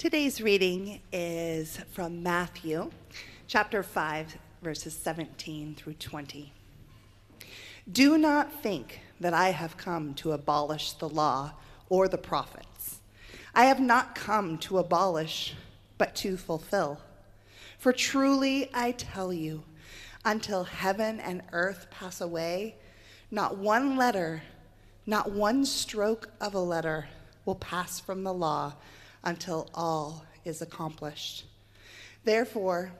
Today's reading is from Matthew chapter 5, verses 17 through 20. Do not think that I have come to abolish the law or the prophets. I have not come to abolish, but to fulfill. For truly I tell you, until heaven and earth pass away, not one letter, not one stroke of a letter will pass from the law until all is accomplished. Therefore,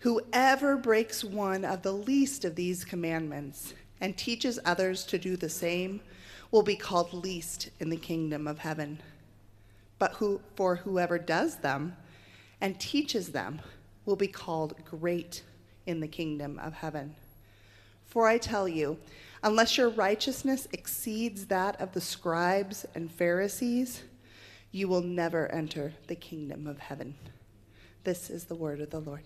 whoever breaks one of the least of these commandments and teaches others to do the same will be called least in the kingdom of heaven. But who, for whoever does them and teaches them will be called great in the kingdom of heaven. For I tell you, unless your righteousness exceeds that of the scribes and Pharisees, you will never enter the kingdom of heaven. This is the word of the Lord.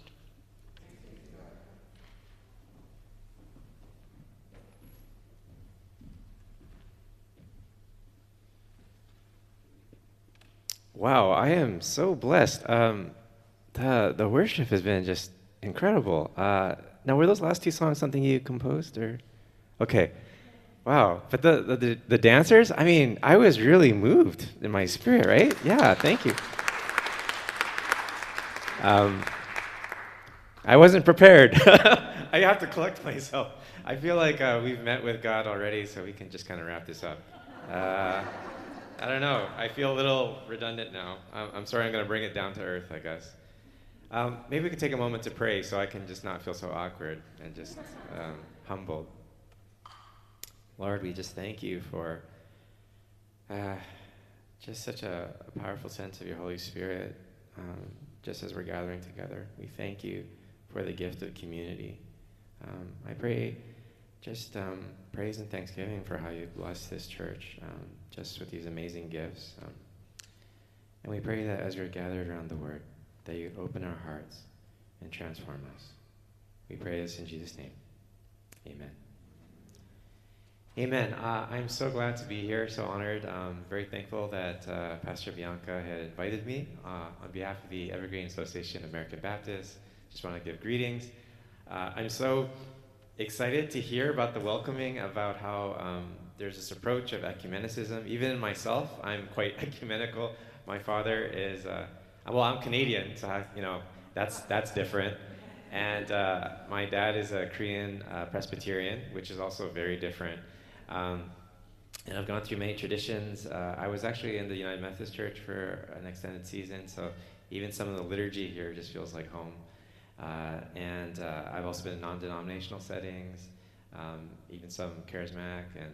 Wow, I am so blessed. Um, the the worship has been just incredible. Uh, now, were those last two songs something you composed, or? Okay, wow. But the, the the dancers, I mean, I was really moved in my spirit, right? Yeah, thank you. Um, I wasn't prepared. I have to collect myself. I feel like uh, we've met with God already, so we can just kind of wrap this up. Uh, I don't know. I feel a little redundant now. I'm, I'm sorry, I'm going to bring it down to earth, I guess. Um, maybe we can take a moment to pray so I can just not feel so awkward and just um, humbled. Lord, we just thank you for uh, just such a, a, powerful sense of your Holy Spirit um, just as we're gathering together. We thank you for the gift of community. Um, I pray just um, praise and thanksgiving for how you bless this church um, just with these amazing gifts. Um, and we pray that as we're gathered around the Word, that you open our hearts and transform us. We pray this in Jesus' name. Amen. Amen. Uh, I'm so glad to be here, so honored. Um, very thankful that uh, Pastor Bianca had invited me uh, on behalf of the Evergreen Association of American Baptists. Just want to give greetings. Uh, I'm so excited to hear about the welcoming, about how um, there's this approach of ecumenicism. Even myself, I'm quite ecumenical. My father is, uh, well, I'm Canadian, so I, you know that's that's different. And uh, my dad is a Korean Presbyterian, which is also very different. Um, and I've gone through many traditions. Uh, I was actually in the United Methodist Church for an extended season, so even some of the liturgy here just feels like home. Uh, and uh, I've also been in non-denominational settings, um, even some charismatic, and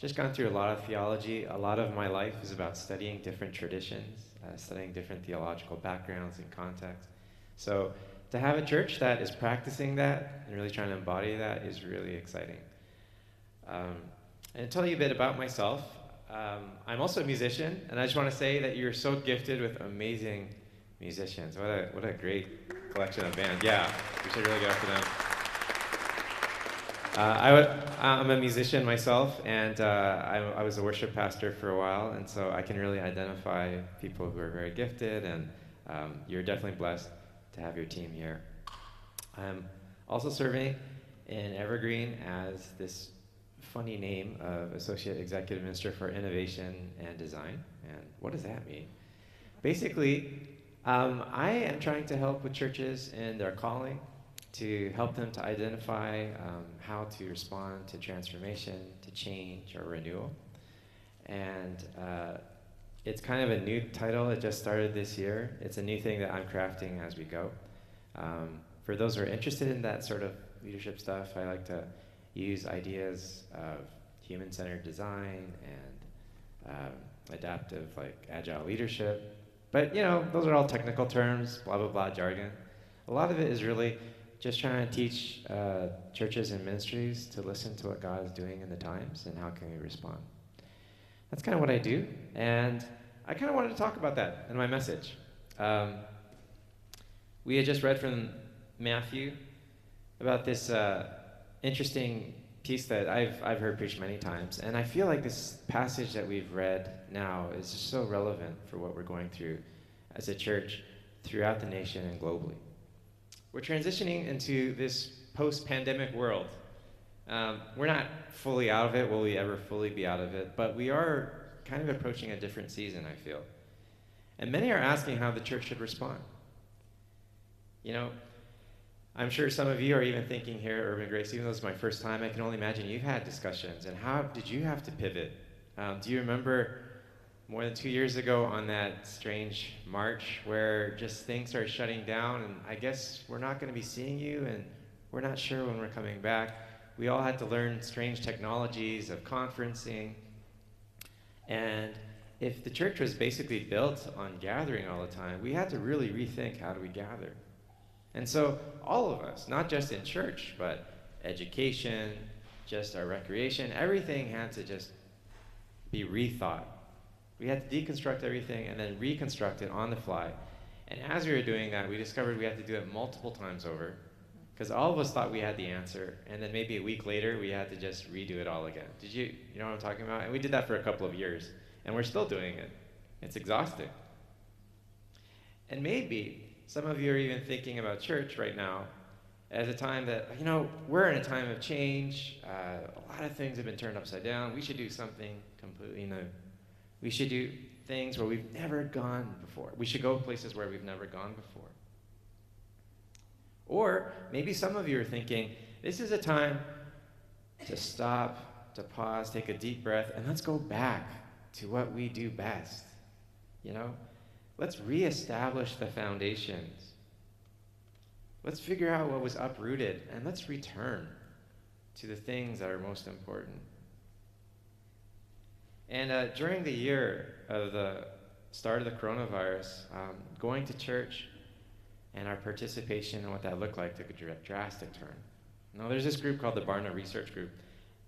just gone through a lot of theology. A lot of my life is about studying different traditions, uh, studying different theological backgrounds and contexts. So to have a church that is practicing that and really trying to embody that is really exciting. Um, and tell you a bit about myself, um, I'm also a musician, and I just want to say that you're so gifted with amazing musicians. What a, what a great collection of bands. Yeah, we should really go after them. Uh, I'm a musician myself, and uh, I, I, was a worship pastor for a while, and so I can really identify people who are very gifted, and um, you're definitely blessed to have your team here. I'm also serving in Evergreen as this funny name of Associate Executive Minister for Innovation and Design. And what does that mean? Basically, um, I am trying to help with churches in their calling to help them to identify um, how to respond to transformation, to change, or renewal. And uh, it's kind of a new title. It just started this year. It's a new thing that I'm crafting as we go. Um, for those who are interested in that sort of leadership stuff, I like to use ideas of human-centered design and um, adaptive, like agile leadership, but you know, those are all technical terms, blah blah blah jargon. A lot of it is really just trying to teach uh, churches and ministries to listen to what God is doing in the times and how can we respond. That's kind of what I do, and I kind of wanted to talk about that in my message. Um, we had just read from Matthew about this uh, interesting piece that I've, I've heard preached many times, and I feel like this passage that we've read now is just so relevant for what we're going through as a church throughout the nation and globally. We're transitioning into this post pandemic world. Um, we're not fully out of it. Will we ever fully be out of it? But we are kind of approaching a different season, I feel. And many are asking how the church should respond. You know, I'm sure some of you are even thinking here at Urban Grace, even though it's my first time, I can only imagine you've had discussions. And how did you have to pivot? Um, do you remember more than two years ago on that strange march where just things started shutting down? And I guess we're not going to be seeing you, and we're not sure when we're coming back. We all had to learn strange technologies of conferencing. And if the church was basically built on gathering all the time, we had to really rethink how do we gather. And so, all of us, not just in church, but education, just our recreation, everything had to just be rethought. We had to deconstruct everything and then reconstruct it on the fly. And as we were doing that, we discovered we had to do it multiple times over because all of us thought we had the answer. And then maybe a week later, we had to just redo it all again. Did you, you know what I'm talking about? And we did that for a couple of years. And we're still doing it. It's exhausting. And maybe some of you are even thinking about church right now as a time that, you know, we're in a time of change. Uh, a lot of things have been turned upside down. We should do something completely new. We should do things where we've never gone before. We should go places where we've never gone before. Or maybe some of you are thinking, this is a time to stop, to pause, take a deep breath, and let's go back to what we do best. You know, Let's reestablish the foundations. Let's figure out what was uprooted and let's return to the things that are most important. And uh, during the year of the start of the coronavirus, um, going to church and our participation and what that looked like took a drastic turn. Now, there's this group called the Barna Research Group,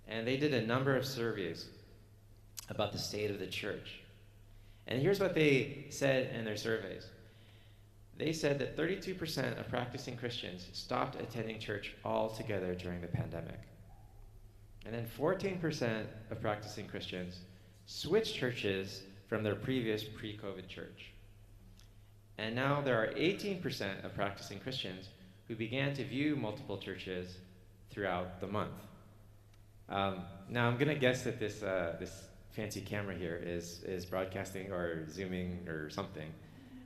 and they did a number of surveys about the state of the church. And here's what they said in their surveys they said that 32% of practicing Christians stopped attending church altogether during the pandemic. And then 14% of practicing Christians switched churches from their previous pre COVID church. And now there are 18% of practicing Christians who began to view multiple churches throughout the month. Um, now, I'm going to guess that this, uh, this fancy camera here is is broadcasting or zooming or something,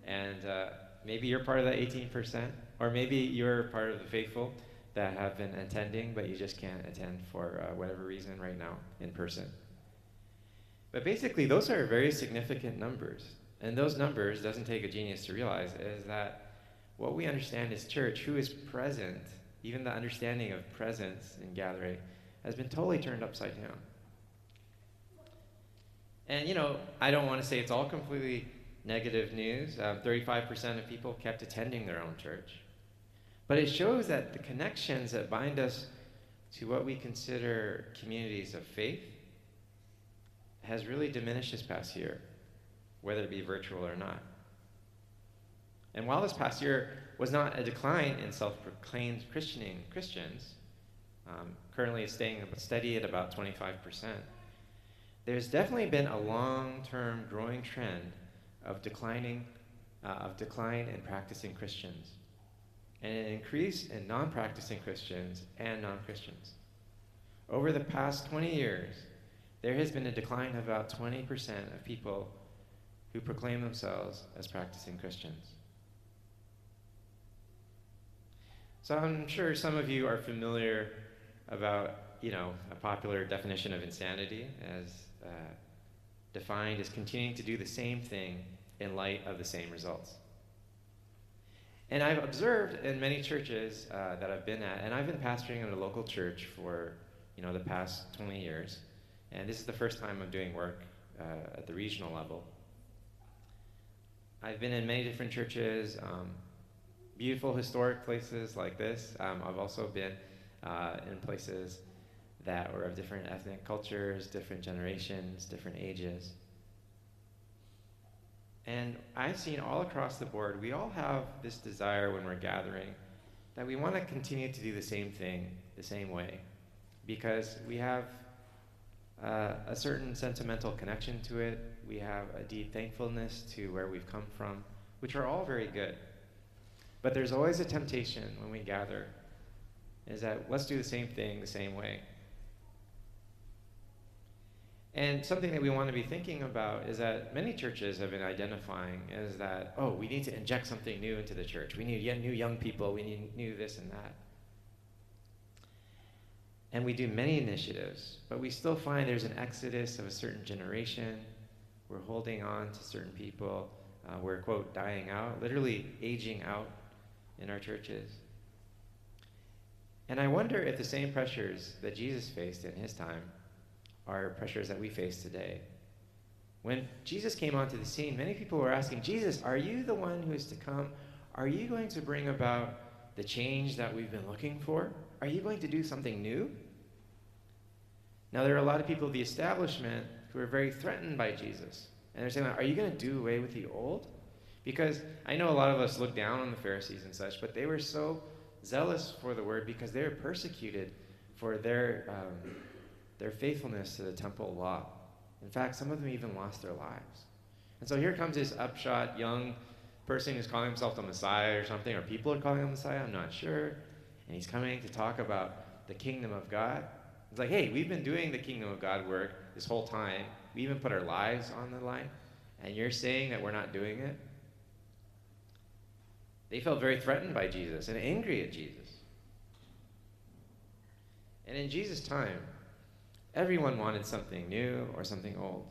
and uh, maybe you're part of that 18%, or maybe you're part of the faithful that have been attending, but you just can't attend for uh, whatever reason right now in person. But basically, those are very significant numbers, and those numbers doesn't take a genius to realize is that what we understand as church, who is present, even the understanding of presence in gathering, has been totally turned upside down. And, you know, I don't want to say it's all completely negative news. Um, 35% of people kept attending their own church. But it shows that the connections that bind us to what we consider communities of faith has really diminished this past year, whether it be virtual or not. And while this past year was not a decline in self proclaimed Christians, um, currently it's staying steady at about 25%, there's definitely been a long-term growing trend of declining, uh, of decline in practicing Christians, and an increase in non-practicing Christians and non-Christians. Over the past 20 years, there has been a decline of about 20% of people who proclaim themselves as practicing Christians. So I'm sure some of you are familiar about, you know, a popular definition of insanity as uh, defined as continuing to do the same thing in light of the same results. And I've observed in many churches uh, that I've been at, and I've been pastoring in a local church for you know the past 20 years, and this is the first time I'm doing work uh, at the regional level. I've been in many different churches, um, beautiful historic places like this. Um, I've also been uh, in places that were of different ethnic cultures, different generations, different ages. And I've seen all across the board, we all have this desire when we're gathering that we want to continue to do the same thing the same way because we have uh, a certain sentimental connection to it. We have a deep thankfulness to where we've come from. Which are all very good. But there's always a temptation when we gather is that let's do the same thing the same way. And something that we want to be thinking about is that many churches have been identifying is that, oh, we need to inject something new into the church. We need new young people. We need new this and that. And we do many initiatives, but we still find there's an exodus of a certain generation. We're holding on to certain people. Uh, we're, quote, dying out, literally aging out in our churches. And I wonder if the same pressures that Jesus faced in his time are pressures that we face today. When Jesus came onto the scene, many people were asking, Jesus, are you the one who is to come? Are you going to bring about the change that we've been looking for? Are you going to do something new? Now, there are a lot of people of the establishment who are very threatened by Jesus. And they're saying, Are you going to do away with the old? Because I know a lot of us look down on the Pharisees and such, but they were so zealous for the word because they were persecuted for their, um, their faithfulness to the temple law. In fact, some of them even lost their lives. And so here comes this upshot young person who's calling himself the Messiah or something, or people are calling him Messiah, I'm not sure. And he's coming to talk about the kingdom of God. It's like, hey, we've been doing the kingdom of God work this whole time. We even put our lives on the line. And you're saying that we're not doing it? They felt very threatened by Jesus and angry at Jesus. And in Jesus' time, everyone wanted something new or something old.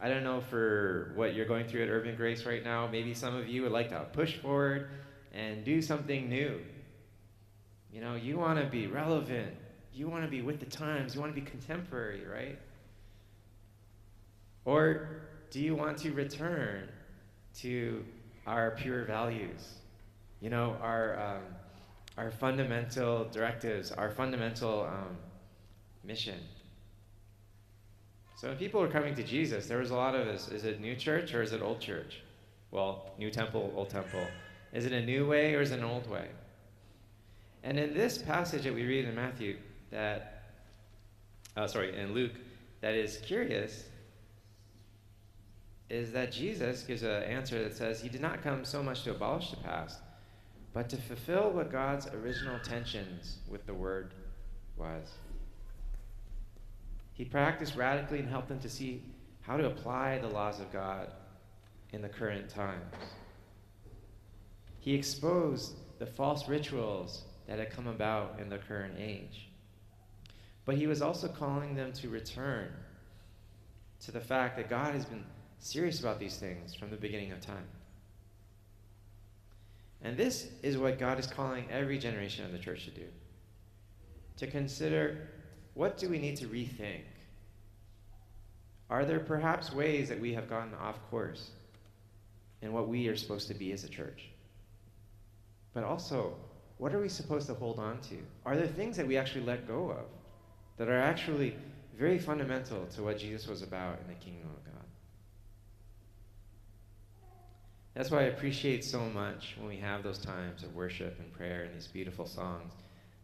I don't know for what you're going through at Urban Grace right now. Maybe some of you would like to push forward and do something new. You know, you want to be relevant. You want to be with the times. You want to be contemporary, right? Or do you want to return to our pure values, you know, our, um, our fundamental directives, our fundamental um, mission. So when people were coming to Jesus, there was a lot of this. Is it new church or is it old church? Well, new temple, old temple. Is it a new way or is it an old way? And in this passage that we read in Matthew, that, uh, sorry, in Luke, that is curious is that Jesus gives an answer that says he did not come so much to abolish the past, but to fulfill what God's original intentions with the word was. He practiced radically and helped them to see how to apply the laws of God in the current times. He exposed the false rituals that had come about in the current age. But he was also calling them to return to the fact that God has been serious about these things from the beginning of time. And this is what God is calling every generation of the church to do to consider what do we need to rethink? Are there perhaps ways that we have gotten off course in what we are supposed to be as a church? But also, what are we supposed to hold on to? Are there things that we actually let go of that are actually very fundamental to what Jesus was about in the kingdom of God? That's why I appreciate so much when we have those times of worship and prayer and these beautiful songs,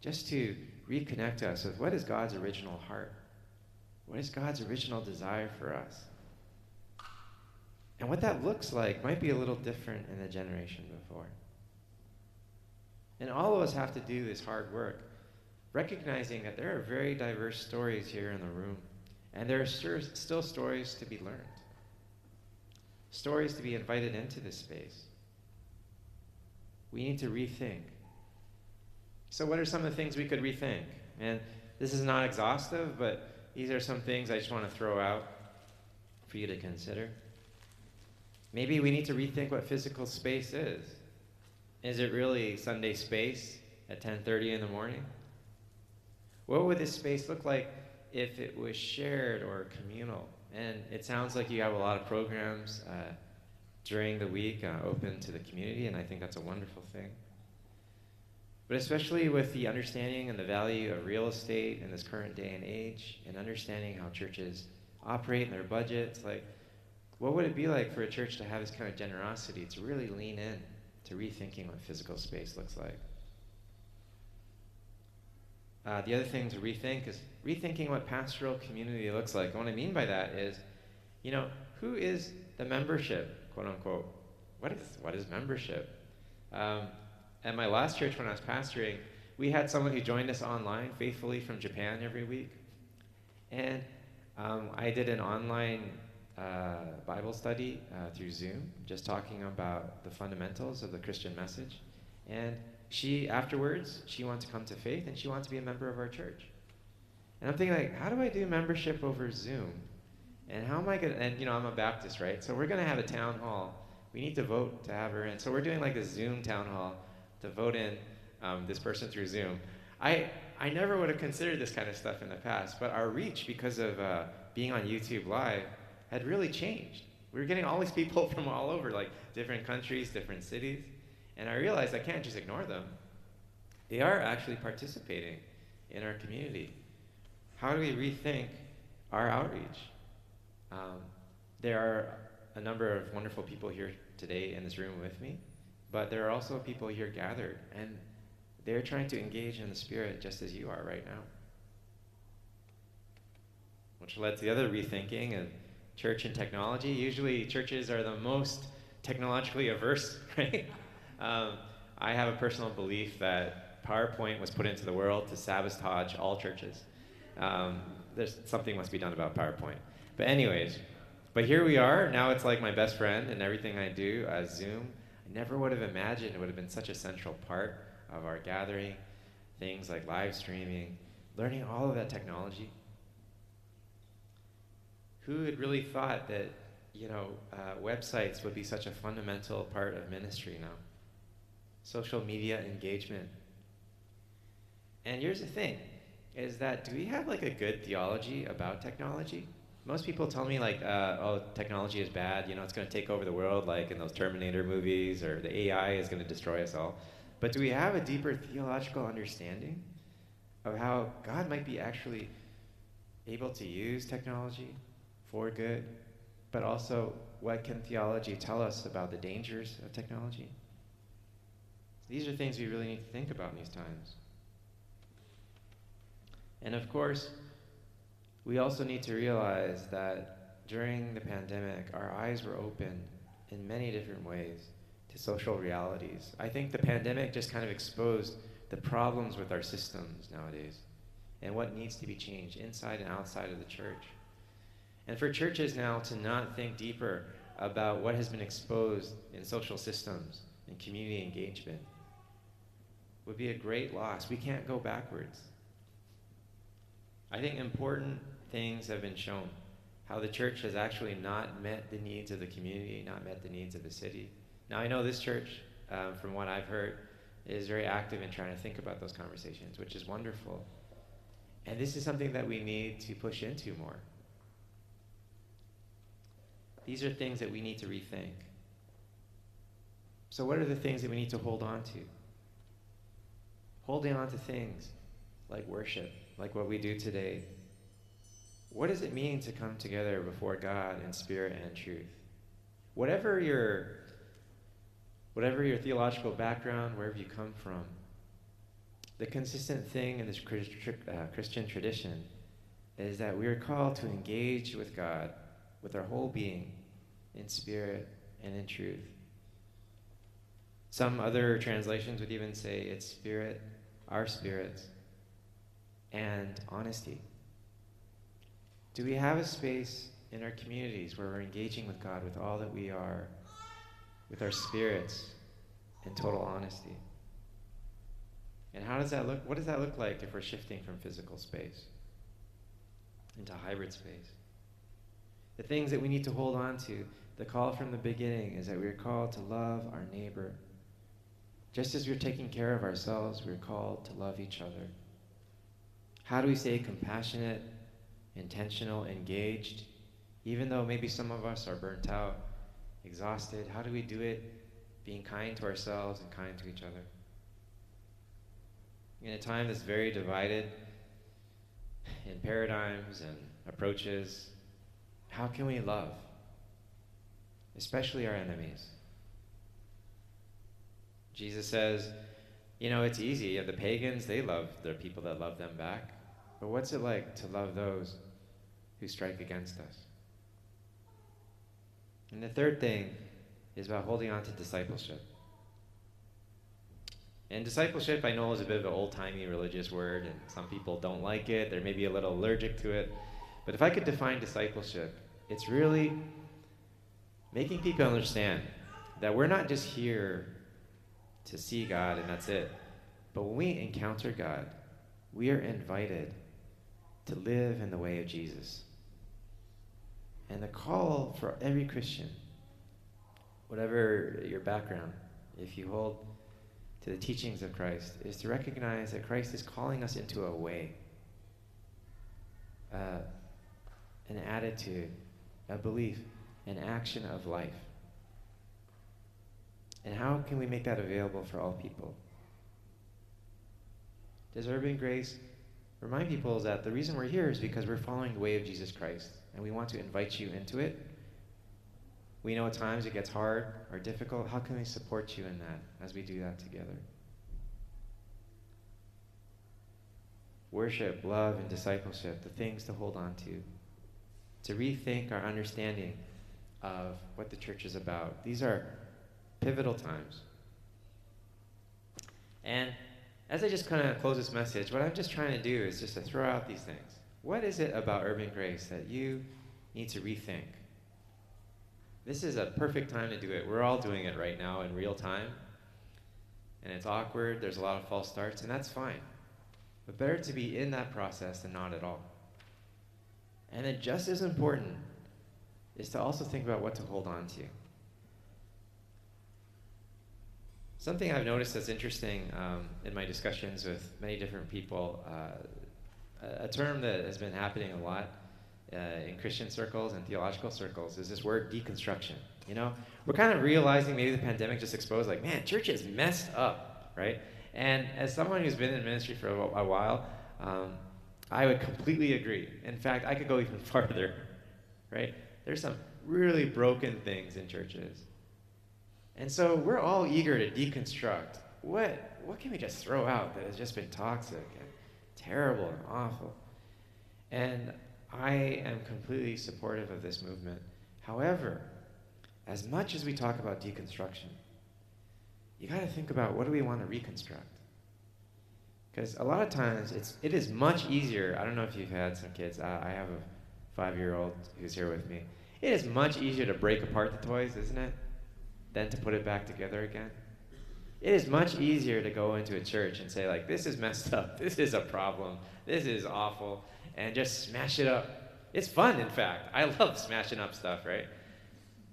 just to reconnect us with what is God's original heart? What is God's original desire for us? And what that looks like might be a little different in the generation before. And all of us have to do this hard work, recognizing that there are very diverse stories here in the room, and there are still stories to be learned stories to be invited into this space. We need to rethink. So, what are some of the things we could rethink? And this is not exhaustive, but these are some things I just want to throw out for you to consider. Maybe we need to rethink what physical space is. Is it really Sunday space at 10:30 in the morning? What would this space look like if it was shared or communal? And it sounds like you have a lot of programs uh, during the week uh, open to the community, and I think that's a wonderful thing. But especially with the understanding and the value of real estate in this current day and age, and understanding how churches operate and their budgets, like, what would it be like for a church to have this kind of generosity to really lean in to rethinking what physical space looks like? Uh, the other thing to rethink is rethinking what pastoral community looks like. And what I mean by that is, you know, who is the membership, quote unquote, what is what is membership? Um, at my last church, when I was pastoring, we had someone who joined us online faithfully from Japan every week, and um, I did an online uh, Bible study uh, through Zoom, just talking about the fundamentals of the Christian message. And she, afterwards, she wanted to come to faith and she wanted to be a member of our church. And I'm thinking, like, how do I do membership over Zoom? And how am I going to, and you know, I'm a Baptist, right? So we're going to have a town hall. We need to vote to have her in. So we're doing like a Zoom town hall to vote in um, this person through Zoom. I, I never would have considered this kind of stuff in the past, but our reach, because of uh, being on YouTube Live, had really changed. We were getting all these people from all over, like different countries, different cities. And I realized I can't just ignore them. They are actually participating in our community. How do we rethink our outreach? Um, there are a number of wonderful people here today in this room with me, but there are also people here gathered, and they're trying to engage in the Spirit just as you are right now. Which led to the other rethinking of church and technology. Usually, churches are the most technologically averse, right? Um, I have a personal belief that PowerPoint was put into the world to sabotage all churches. Um, there's something must be done about PowerPoint. But anyways, but here we are. Now it's like my best friend, and everything I do as Zoom. I never would have imagined it would have been such a central part of our gathering. Things like live streaming, learning all of that technology. Who had really thought that you know uh, websites would be such a fundamental part of ministry now? Social media engagement. And here's the thing is that do we have like a good theology about technology? Most people tell me like, uh, oh, technology is bad. You know, it's going to take over the world, like in those Terminator movies, or the AI is going to destroy us all. But do we have a deeper theological understanding of how God might be actually able to use technology for good, but also what can theology tell us about the dangers of technology? These are things we really need to think about in these times. And of course, we also need to realize that during the pandemic, our eyes were opened in many different ways to social realities. I think the pandemic just kind of exposed the problems with our systems nowadays and what needs to be changed inside and outside of the church. And for churches now to not think deeper about what has been exposed in social systems and community engagement would be a great loss. We can't go backwards. I think important things have been shown. How the church has actually not met the needs of the community, not met the needs of the city. Now, I know this church, um, from what I've heard, is very active in trying to think about those conversations, which is wonderful. And this is something that we need to push into more. These are things that we need to rethink. So, what are the things that we need to hold on to? Holding on to things like worship, like what we do today. What does it mean to come together before God in spirit and truth? Whatever your whatever your theological background, wherever you come from, the consistent thing in this uh, Christian tradition is that we are called to engage with God with our whole being in spirit and in truth. Some other translations would even say it's spirit, our spirits, and honesty. Do we have a space in our communities where we're engaging with God with all that we are, with our spirits, in total honesty? And how does that look? What does that look like if we're shifting from physical space into hybrid space? The things that we need to hold on to, the call from the beginning is that we're called to love our neighbor. Just as we're taking care of ourselves, we're called to love each other. How do we stay compassionate, intentional, engaged, even though maybe some of us are burnt out, exhausted? How do we do it being kind to ourselves and kind to each other? In a time that's very divided in paradigms and approaches, how can we love? Especially our enemies. Jesus says, you know, it's easy. The pagans, they love their people that love them back. But what's it like to love those who strike against us? And the third thing is about holding on to discipleship. And discipleship, I know, is a bit of an old timey religious word, and some people don't like it. They're maybe a little allergic to it. But if I could define discipleship, it's really making people understand that we're not just here to see God and that's it. But when we encounter God, we are invited to live in the way of Jesus. And the call for every Christian, whatever your background, if you hold to the teachings of Christ, is to recognize that Christ is calling us into a way, uh, an attitude, a belief, an action of life. And how can we make that available for all people? Does Urban Grace remind people that the reason we're here is because we're following the way of Jesus Christ, and we want to invite you into it. We know at times it gets hard or difficult. How can we support you in that as we do that together? Worship, love, and discipleship, the things to hold on to, to rethink our understanding of what the church is about. These are pivotal times. And as I just kind of close this message, what I'm just trying to do is just to throw out these things. What is it about urban grace that you need to rethink? This is a perfect time to do it. We're all doing it right now in real time. And it's awkward, there's a lot of false starts, and that's fine. But better to be in that process than not at all. And then, just as important, is to also think about what to hold on to. Something I've noticed that's interesting um, in my discussions with many different people, uh, a, term that has been happening a lot uh, in Christian circles and theological circles is this word deconstruction. You know, we're kind of realizing maybe the pandemic just exposed, like, man, church is messed up, right? And as someone who's been in ministry for a, a while, um, I would completely agree. In fact, I could go even farther, right? There's some really broken things in churches. And so we're all eager to deconstruct what, what can we just throw out that has just been toxic and terrible and awful. And I am completely supportive of this movement. However, as much as we talk about deconstruction, you got to think about what do we want to reconstruct? Because a lot of times it's, it is much easier. I don't know if you've had some kids. I, I have a five year old who's here with me. It is much easier to break apart the toys, isn't it? Than to put it back together again. It is much easier to go into a church and say, like, this is messed up, this is a problem, this is awful, and just smash it up. It's fun, in fact. I love smashing up stuff, right?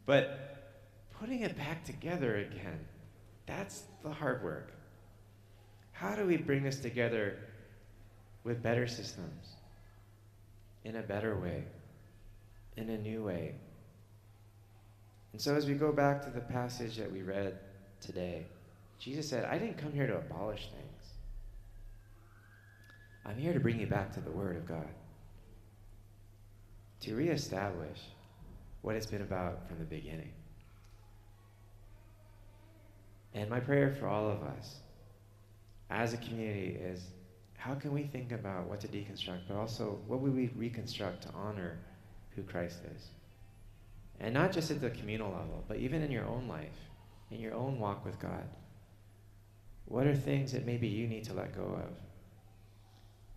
But putting it back together again, that's the hard work. How do we bring this together with better systems, in a better way, in a new way? And so, as we go back to the passage that we read today, Jesus said, I didn't come here to abolish things. I'm here to bring you back to the Word of God, to reestablish what it's been about from the beginning. And my prayer for all of us as a community is how can we think about what to deconstruct, but also what would we reconstruct to honor who Christ is? And not just at the communal level, but even in your own life, in your own walk with God. What are things that maybe you need to let go of?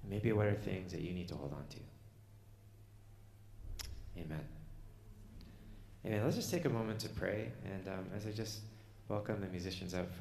Maybe what are things that you need to hold on to? Amen. Amen. Let's just take a moment to pray. And um, as I just welcome the musicians up for